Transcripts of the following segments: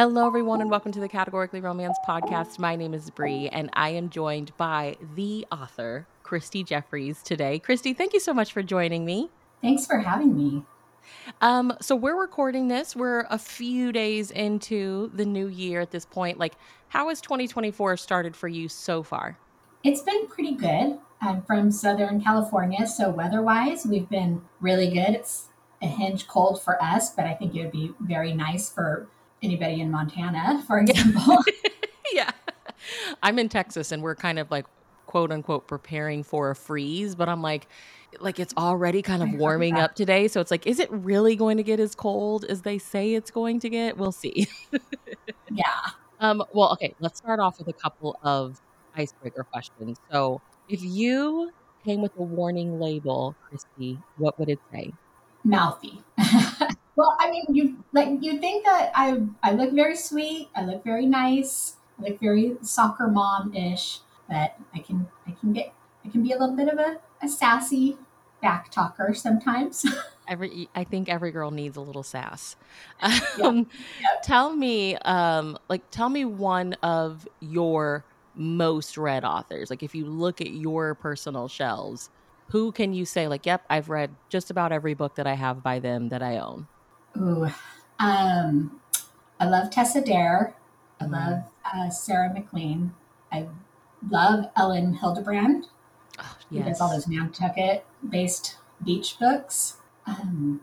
Hello, everyone, and welcome to the Categorically Romance podcast. My name is Bree, and I am joined by the author, Christy Jeffries, today. Christy, thank you so much for joining me. Thanks for having me. Um, so we're recording this. We're a few days into the new year at this point. Like, how has 2024 started for you so far? It's been pretty good. I'm from Southern California, so weather-wise, we've been really good. It's a hinge cold for us, but I think it would be very nice for anybody in Montana, for example. yeah. I'm in Texas and we're kind of like quote unquote preparing for a freeze, but I'm like like it's already kind of warming up today, so it's like is it really going to get as cold as they say it's going to get? We'll see. yeah. Um well, okay, let's start off with a couple of icebreaker questions. So, if you came with a warning label, Christy, what would it say? Mouthy. Well, I mean, you like you think that I I look very sweet, I look very nice, I look very soccer mom ish, but I can I can get I can be a little bit of a, a sassy back talker sometimes. every I think every girl needs a little sass. Um, yep. Tell me, um, like, tell me one of your most read authors. Like, if you look at your personal shelves, who can you say like, "Yep, I've read just about every book that I have by them that I own"? Ooh, um, I love Tessa Dare. I mm. love uh, Sarah MacLean. I love Elin Hilderbrand. Oh, yes. Who does all those Nantucket based beach books. Um,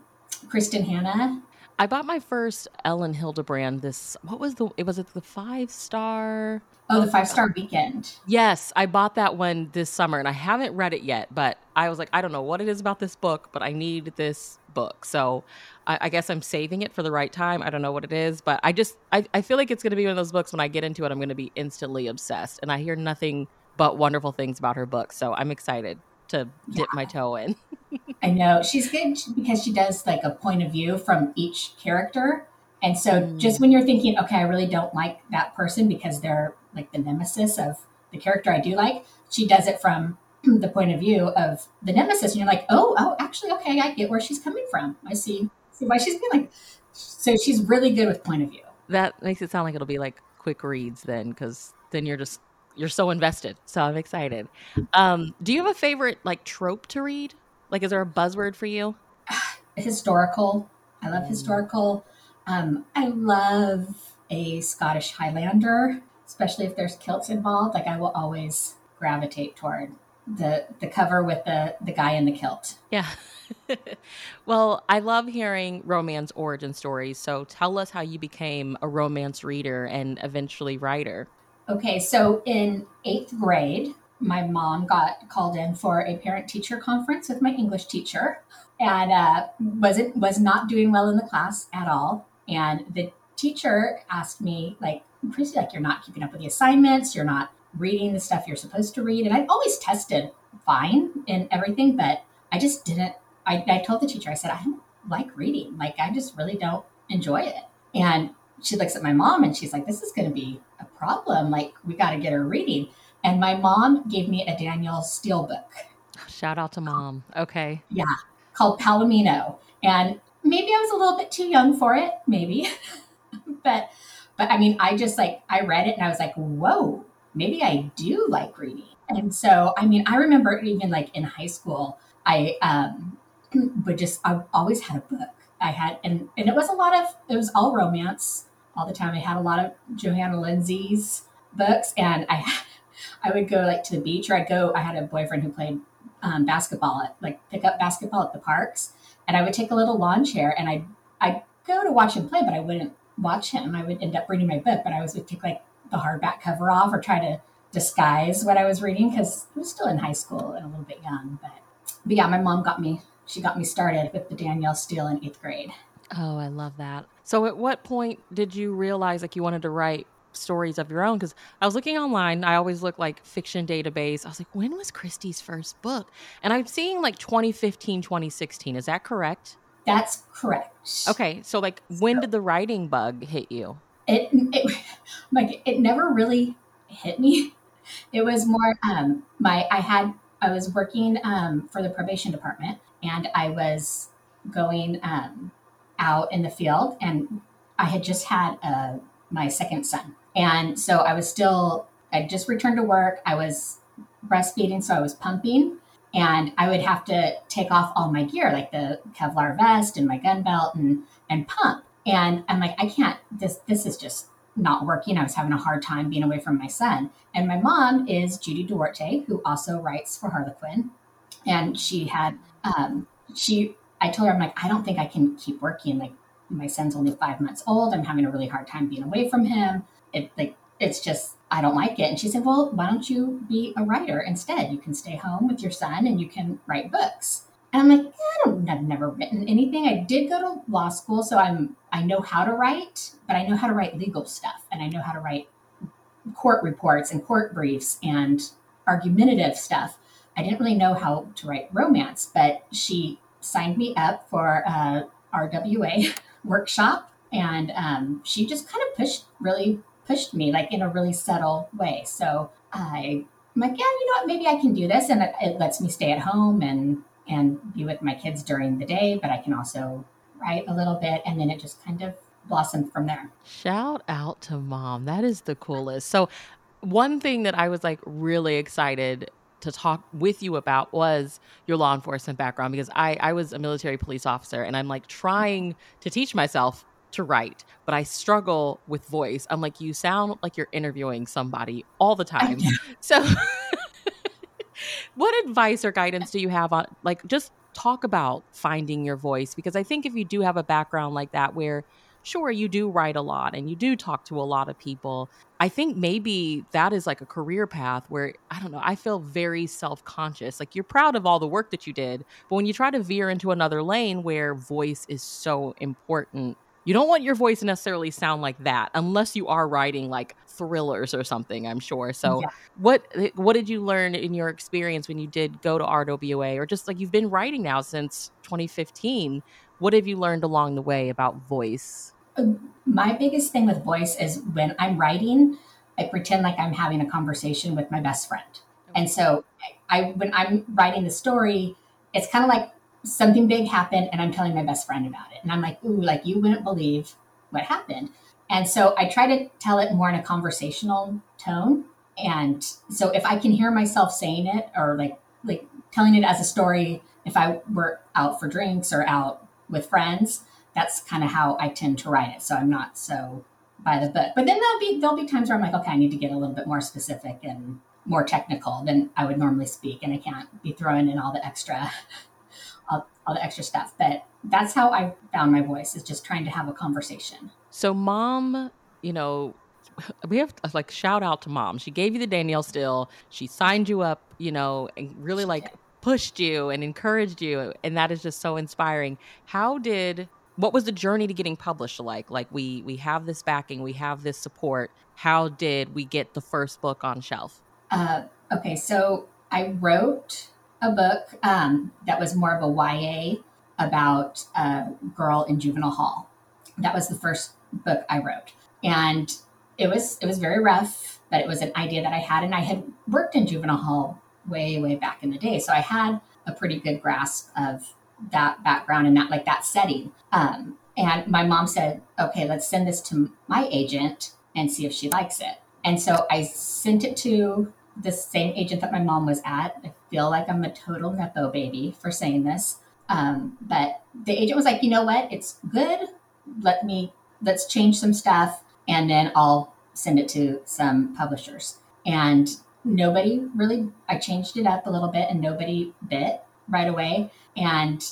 Kristin Hannah. I bought my first Elin Hilderbrand this what was the it was it the five star Oh, the five star weekend. Yes, I bought that one this summer and I haven't read it yet, but I was like, I don't know what it is about this book, but I need this book. So I, I guess I'm saving it for the right time. I don't know what it is, but I just I, I feel like it's gonna be one of those books when I get into it, I'm gonna be instantly obsessed. And I hear nothing but wonderful things about her book. So I'm excited to dip yeah. my toe in. I know. She's good because she does like a point of view from each character. And so mm. just when you're thinking, okay, I really don't like that person because they're like the nemesis of the character I do like, she does it from the point of view of the nemesis. And you're like, oh, oh, actually, okay, I get where she's coming from. I see, see why she's being like, so she's really good with point of view. That makes it sound like it'll be like quick reads then, because then you're just you're so invested. So I'm excited. Um, do you have a favorite like trope to read? Like, is there a buzzword for you? historical. I love historical. Um, I love a Scottish Highlander, especially if there's kilts involved. Like, I will always gravitate toward the the cover with the the guy in the kilt. Yeah. well, I love hearing romance origin stories. So tell us how you became a romance reader and eventually writer. Okay, so in eighth grade, my mom got called in for a parent teacher conference with my English teacher, and uh, wasn't was not doing well in the class at all. And the teacher asked me, like, Christy, like you're not keeping up with the assignments, you're not reading the stuff you're supposed to read, and I've always tested fine in everything, but I just didn't. I, I told the teacher, I said, I don't like reading, like I just really don't enjoy it, and she looks at my mom and she's like, this is going to be a problem. Like, we got to get her reading. And my mom gave me a Danielle Steel book. Shout out to mom. Okay. Yeah. Called Palomino. And maybe I was a little bit too young for it, maybe. but, but I mean, I just like, I read it and I was like, whoa, maybe I do like reading. And so, I mean, I remember even like in high school, I um, would just, I always had a book. I had, and, and it was a lot of, it was all romance all the time. I had a lot of Johanna Lindsey's books, and I I would go like to the beach, or I'd go. I had a boyfriend who played um, basketball at like pick up basketball at the parks, and I would take a little lawn chair and I'd, I'd go to watch him play, but I wouldn't watch him. I would end up reading my book, but I was would take like the hardback cover off or try to disguise what I was reading because I was still in high school and a little bit young. But but yeah, my mom got me. She got me started with the Danielle Steel in eighth grade. Oh, I love that. So, at what point did you realize like you wanted to write stories of your own? Because I was looking online, I always look like fiction database. I was like, when was Christie's first book? And I'm seeing like 2015, 2016. Is that correct? That's correct. Okay, so like, when so, did the writing bug hit you? It, it like it never really hit me. It was more um my I had I was working um for the probation department and I was going um out in the field and I had just had uh, my second son. And so I was still, I just returned to work. I was breastfeeding, so I was pumping. And I would have to take off all my gear, like the Kevlar vest and my gun belt and and pump. And I'm like, I can't, this this is just not working. I was having a hard time being away from my son. And my mom is Judy Duarte, who also writes for Harlequin. And she had, um, she, I told her, I'm like, I don't think I can keep working. Like, my son's only five months old. I'm having a really hard time being away from him. It, like, it's just, I don't like it. And she said, Well, why don't you be a writer instead? You can stay home with your son and you can write books. And I'm like, I don't, I've never written anything. I did go to law school, so I'm I know how to write, but I know how to write legal stuff, and I know how to write court reports and court briefs and argumentative stuff. I didn't really know how to write romance, but she signed me up for a RWA workshop, and um, she just kind of pushed, really pushed me, like in a really subtle way. So I, I'm like, yeah, you know what? Maybe I can do this, and it, it lets me stay at home and and be with my kids during the day, but I can also write a little bit. And then it just kind of blossomed from there. Shout out to mom. That is the coolest. So, one thing that I was like really excited to talk with you about was your law enforcement background because I, I was a military police officer and I'm like trying to teach myself to write, but I struggle with voice. I'm like, you sound like you're interviewing somebody all the time. so what advice or guidance do you have on like just talk about finding your voice? Because I think if you do have a background like that where sure you do write a lot and you do talk to a lot of people i think maybe that is like a career path where i don't know i feel very self-conscious. Like you're proud of all the work that you did but when you try to veer into another lane where voice is so important you don't want your voice to necessarily sound like that unless you are writing like thrillers or something i'm sure. So yeah. what what did you learn in your experience when you did go to rwa or just like you've been writing now since 2015 what have you learned along the way about voice? Uh, my biggest thing with voice is when i'm writing i pretend like i'm having a conversation with my best friend. And so i when i'm writing the story it's kind of like something big happened and I'm telling my best friend about it. And I'm like, ooh, like you wouldn't believe what happened. And so I try to tell it more in a conversational tone. And so if I can hear myself saying it or like like telling it as a story, if I were out for drinks or out with friends, that's kind of how I tend to write it. So I'm not so by the book. But then there'll be there'll be times where I'm like, okay, I need to get a little bit more specific and more technical than I would normally speak, and I can't be throwing in all the extra all, all the extra stuff. But that's how I found my voice is just trying to have a conversation. So, mom, you know, we have like shout out to mom. She gave you the Danielle Steel. She signed you up, you know, and really like pushed you and encouraged you, and that is just so inspiring. How did what was the journey to getting published like? Like we we have this backing, we have this support. How did we get the first book on shelf? Uh, okay, so I wrote a book um, that was more of a YA about a girl in juvenile hall. That was the first book I wrote, and it was it was very rough, but it was an idea that I had, and I had worked in juvenile hall way way back in the day, so I had a pretty good grasp of that background and that like that setting. Um, and my mom said, "Okay, let's send this to my agent and see if she likes it." And so I sent it to the same agent that my mom was at. Feel like I'm a total Nepo baby for saying this. Um, but the agent was like, you know what? It's good. Let me, let's change some stuff and then I'll send it to some publishers. And nobody really, I changed it up a little bit and nobody bit right away. And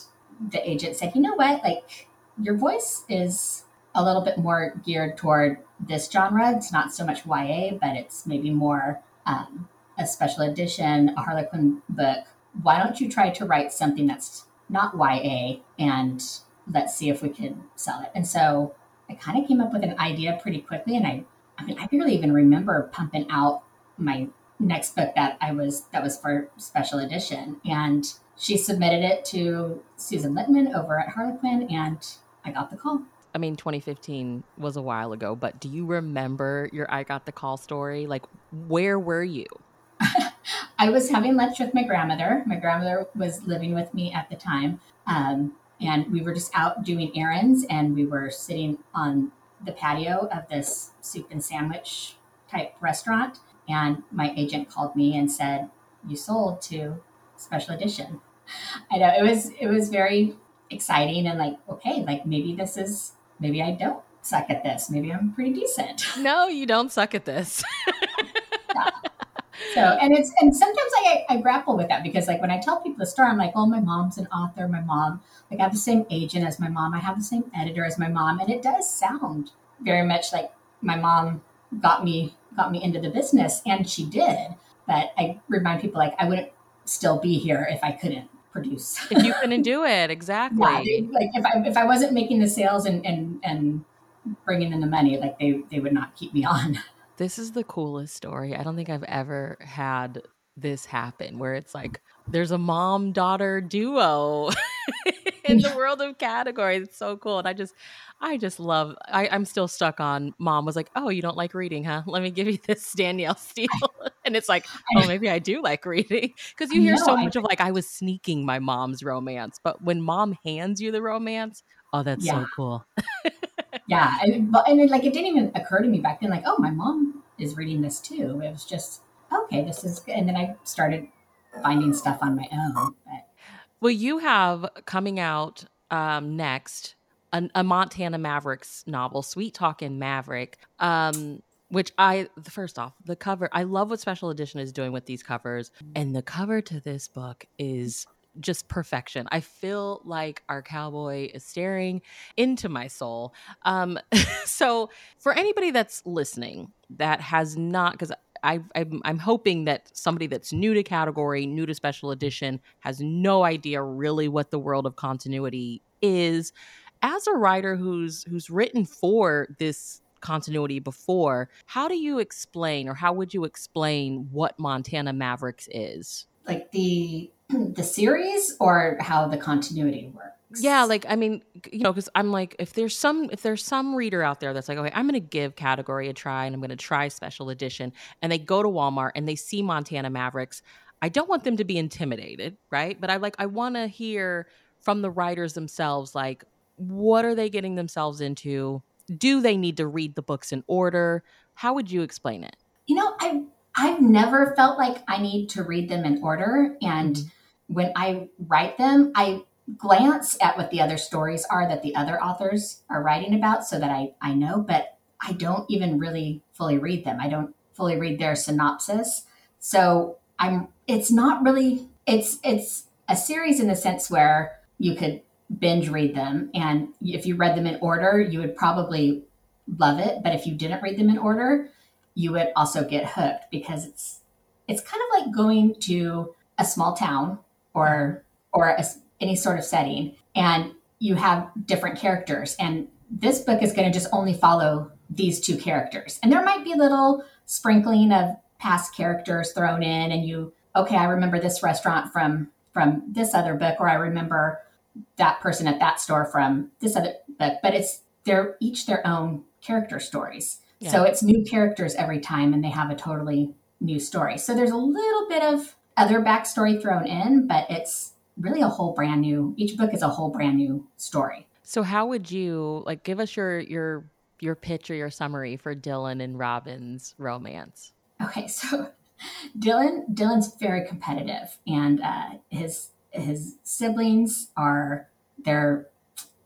the agent said, you know what? Like your voice is a little bit more geared toward this genre. It's not so much YA, but it's maybe more um, a special edition, a Harlequin book, why don't you try to write something that's not YA and let's see if we can sell it? And so I kind of came up with an idea pretty quickly. And I, I mean, I barely even remember pumping out my next book that I was, that was for special edition. And she submitted it to Susan Litman over at Harlequin and I got the call. I mean, 2015 was a while ago, but do you remember your I got the call story? Like, where were you? I was having lunch with my grandmother. My grandmother was living with me at the time. Um, and we were just out doing errands and we were sitting on the patio of this soup and sandwich type restaurant. And my agent called me and said, You sold to special edition. I know it was it was very exciting and like, okay, like maybe this is maybe I don't suck at this. Maybe I'm pretty decent. No, you don't suck at this. So and it's and sometimes I, I grapple with that because like when I tell people the story, I'm like, oh, my mom's an author. My mom, like I have the same agent as my mom. I have the same editor as my mom, and it does sound very much like my mom got me got me into the business, and she did. But I remind people like I wouldn't still be here if I couldn't produce. if you couldn't do it, exactly. Yeah, like if I if I wasn't making the sales and and and bringing in the money, like they they would not keep me on. This is the coolest story. I don't think I've ever had this happen where it's like there's a mom daughter duo in the world of categories. It's so cool. And I just I just love I, I'm still stuck on mom was like, Oh, you don't like reading, huh? Let me give you this Danielle Steel. and it's like, oh, maybe I do like reading. Because you hear so much of like I was sneaking my mom's romance. But when mom hands you the romance, oh, that's yeah. so cool. yeah. And, and it, like it didn't even occur to me back then, like, oh, my mom is reading this too. It was just, okay, this is good. And then I started finding stuff on my own. But. Well, you have coming out um, next a, a, Montana Mavericks novel, Sweet Talkin' Maverick. Um, which I first off the cover I love what special edition is doing with these covers and the cover to this book is just perfection. I feel like our cowboy is staring into my soul. Um, so, for anybody that's listening that has not, because I, I'm, I'm hoping that somebody that's new to category, new to special edition, has no idea really what the world of continuity is. As a writer who's who's written for this continuity before, how do you explain, or how would you explain what Montana Mavericks is? Like the the series or how the continuity works? Yeah, like I mean, you know, because I'm like, if there's some if there's some reader out there that's like, okay, I'm gonna give category a try and I'm gonna try special edition, and they go to Walmart and they see Montana Mavericks, I don't want them to be intimidated, right? But I like I want to hear from the writers themselves, like, what are they getting themselves into? Do they need to read the books in order? How would you explain it? You know, I I've never felt like I need to read them in order. And mm-hmm. when I write them, I glance at what the other stories are that the other authors are writing about so that I, I know, but I don't even really fully read them. I don't fully read their synopsis. So I'm it's not really it's it's a series in the sense where you could binge read them and if you read them in order, you would probably love it, but if you didn't read them in order, you would also get hooked because it's it's kind of like going to a small town or or a, any sort of setting and you have different characters. And this book is going to just only follow these two characters. And there might be a little sprinkling of past characters thrown in and you okay i remember this restaurant from from this other book or i remember that person at that store from this other book. But it's they're each their own character stories yeah. So it's new characters every time and they have a totally new story. So there's a little bit of other backstory thrown in, but it's really a whole brand new each book is a whole brand new story. So how would you like give us your your your pitch or your summary for Dylan and Robin's romance? Okay, so Dylan Dylan's very competitive and uh, his his siblings are they're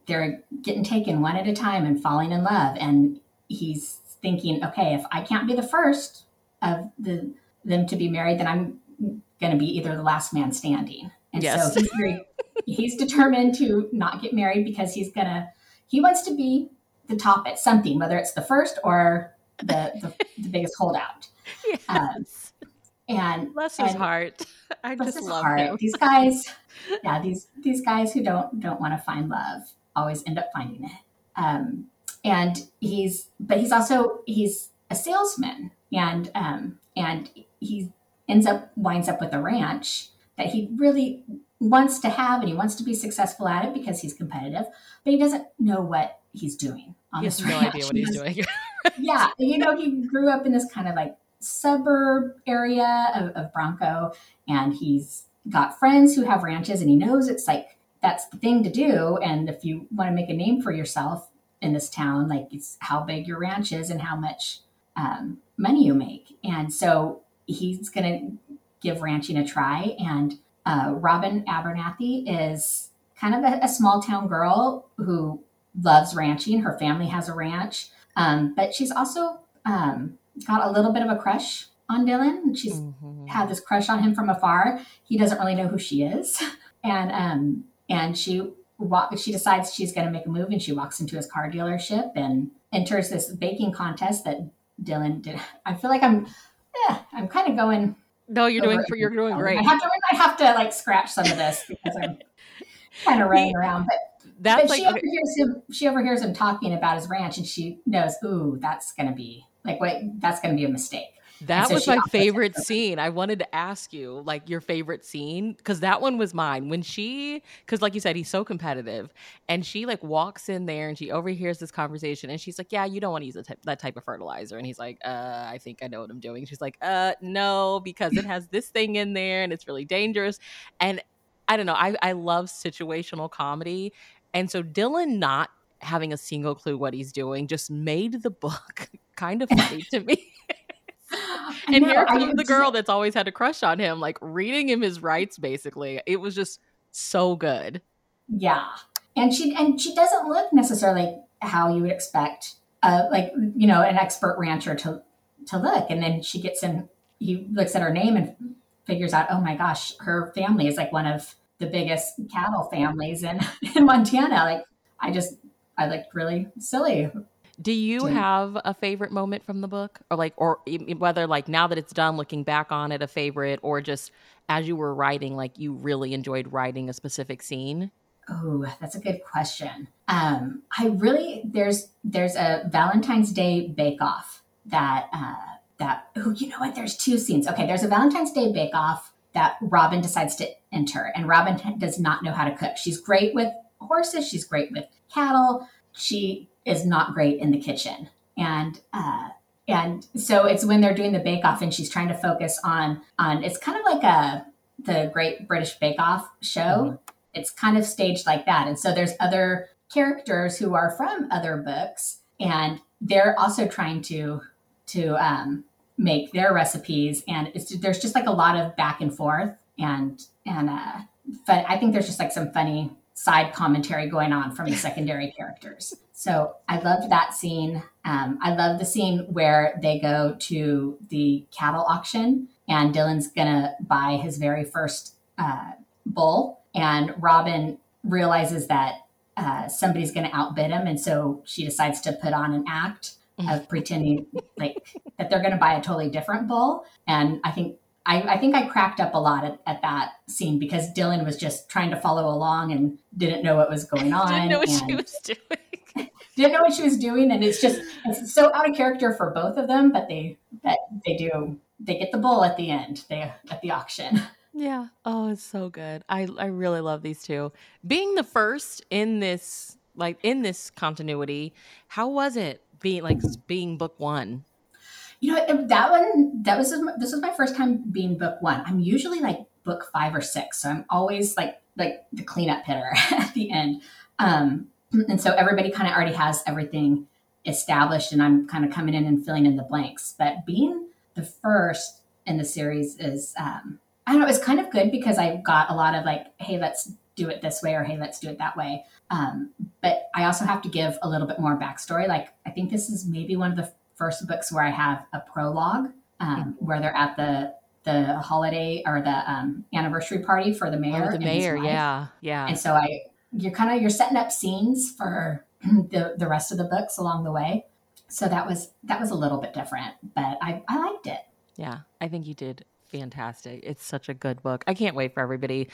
they're getting taken one at a time and falling in love and he's thinking, okay, if I can't be the first of the them to be married, then I'm going to be either the last man standing. And yes. so he's very, he's determined to not get married because he's gonna he wants to be the top at something, whether it's the first or the the, the biggest holdout. Yes. Um, and bless his and heart. I just love heart. him. These guys, yeah, these these guys who don't don't want to find love always end up finding it. Um, and he's but he's also he's a salesman and um and he ends up winds up with a ranch that he really wants to have and he wants to be successful at it because he's competitive but he doesn't know what he's doing on he has no ranch. idea what he's doing yeah you know he grew up in this kind of like suburb area of, of bronco and he's got friends who have ranches and he knows it's like that's the thing to do and if you want to make a name for yourself in this town. Like it's how big your ranch is and how much um, money you make. And so he's going to give ranching a try. And uh, Robin Abernathy is kind of a, a, small town girl who loves ranching. Her family has a ranch, um, but she's also um, got a little bit of a crush on Dylan. She's mm-hmm. had this crush on him from afar. He doesn't really know who she is, and um, and she walk, she decides she's going to make a move, and she walks into his car dealership and enters this baking contest that Dylan did. I feel like I'm, yeah, I'm kind of going. No, you're doing you're doing great. I have to I have to like scratch some of this because I'm kind of running around, but. That's but like, she overhears him. She overhears him talking about his ranch, and she knows, "Ooh, that's going to be like what? That's going to be a mistake." That so was my favorite scene. I wanted to ask you, like, your favorite scene, because that one was mine. When she, because like you said, he's so competitive, and she like walks in there and she overhears this conversation, and she's like, "Yeah, you don't want to use type, that type of fertilizer," and he's like, "Uh, I think I know what I'm doing." She's like, "Uh, no, because it has this thing in there, and it's really dangerous." And I don't know. I I love situational comedy, and so Dylan not having a single clue what he's doing just made the book kind of funny to me. And here comes the girl that's always had a crush on him, like reading him his rights. Basically, it was just so good. Yeah, and she and she doesn't look necessarily how you would expect, uh, like you know, an expert rancher to to look. And then she gets in. He looks at her name and figures out, oh my gosh, her family is like one of the biggest cattle families in in Montana. Like, I just I looked really silly do you have a favorite moment from the book, or like, or whether like now that it's done, looking back on it, a favorite, or just as you were writing, like you really enjoyed writing a specific scene? Oh, that's a good question. Um, I really there's there's a Valentine's Day Bake Off that uh, that oh you know what? There's two scenes. Okay, there's a Valentine's Day Bake Off that Robin decides to enter, and Robin does not know how to cook. She's great with horses. She's great with cattle. She is not great in the kitchen. And uh, and so it's when they're doing the bake off and she's trying to focus on on it's kind of like a the Great British Bake Off show. Mm-hmm. It's kind of staged like that. And so there's other characters who are from other books and they're also trying to to um, make their recipes and there's just like a lot of back and forth and and uh, but I think there's just like some funny side commentary going on from the secondary characters. So I loved that scene. Um, I love the scene where they go to the cattle auction and Dylan's gonna buy his very first uh, bull, and Robin realizes that uh, somebody's gonna outbid him, and so she decides to put on an act of pretending like that they're going to buy a totally different bull. And I think I, I, think I cracked up a lot at, at, that scene because Dylan was just trying to follow along and didn't know what was going on. didn't know what she was doing. didn't know what she was doing, and it's just it's so out of character for both of them. But they that they do they get the bull at the end. They at the auction. Yeah. Oh, it's so good. I I really love these two. Being the first in this like in this continuity, how was it being like being book one? You know, that one, that was, this was my first time being book one. I'm usually like book five or six. So I'm always like, like the cleanup hitter at the end. Um, and so everybody kind of already has everything established and I'm kind of coming in and filling in the blanks. But being the first in the series is, um, I don't know, it's kind of good because I got a lot of like, hey, let's do it this way or hey, let's do it that way. Um, but I also have to give a little bit more backstory. Like, I think this is maybe one of the first books where I have a prologue um, where they're at the the holiday or the um, anniversary party for the mayor. Oh, the mayor, yeah, yeah. And so I, you're kind of you're setting up scenes for the the rest of the books along the way. So that was that was a little bit different, but I I liked it. Yeah, I think you did fantastic. It's such a good book. I can't wait for everybody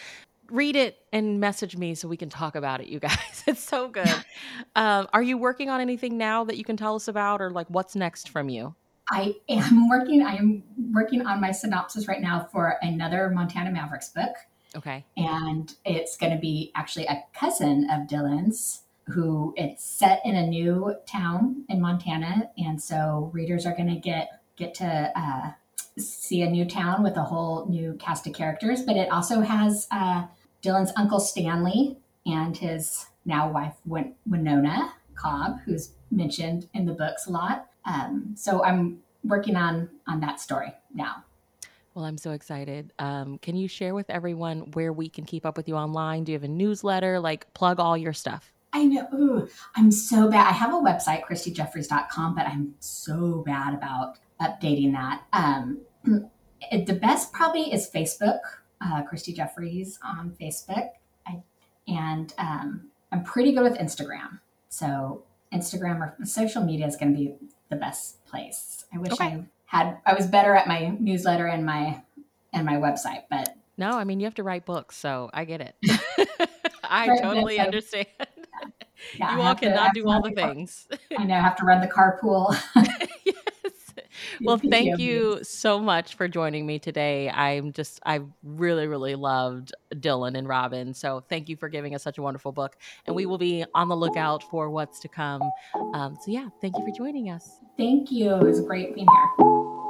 read it and message me so we can talk about it you guys. It's so good. Um, are you working on anything now that you can tell us about or like what's next from you? I am working i am working on my synopsis right now for another montana mavericks book. Okay. And it's going to be actually a cousin of dylan's who it's set in a new town in montana. And so readers are going to get get to uh, see a new town with a whole new cast of characters, but it also has uh, Dylan's uncle Stanley and his now wife Win- Winona Cobb, who's mentioned in the books a lot. Um, so I'm working on on that story now. Well, I'm so excited. Um, can you share with everyone where we can keep up with you online? Do you have a newsletter? Like, plug all your stuff. I know. Ooh, I'm so bad. I have a website, ChristyJeffries.com, but I'm so bad about updating that. Um, the best probably is Facebook, uh, Christy Jeffries on Facebook. I, and um, I'm pretty good with Instagram. So Instagram or social media is going to be the best place. I wish okay. I had, I was better at my newsletter and my, and my website, but no, I mean, you have to write books. So I get it. I totally understand. Yeah, you all cannot do all the things. I know. I have to run the carpool. Well, thank you so much for joining me today. I'm just, I really, really loved Dylan and Robin. So thank you for giving us such a wonderful book. And we will be on the lookout for what's to come. Um, so, yeah, thank you for joining us. Thank you. It was great being here.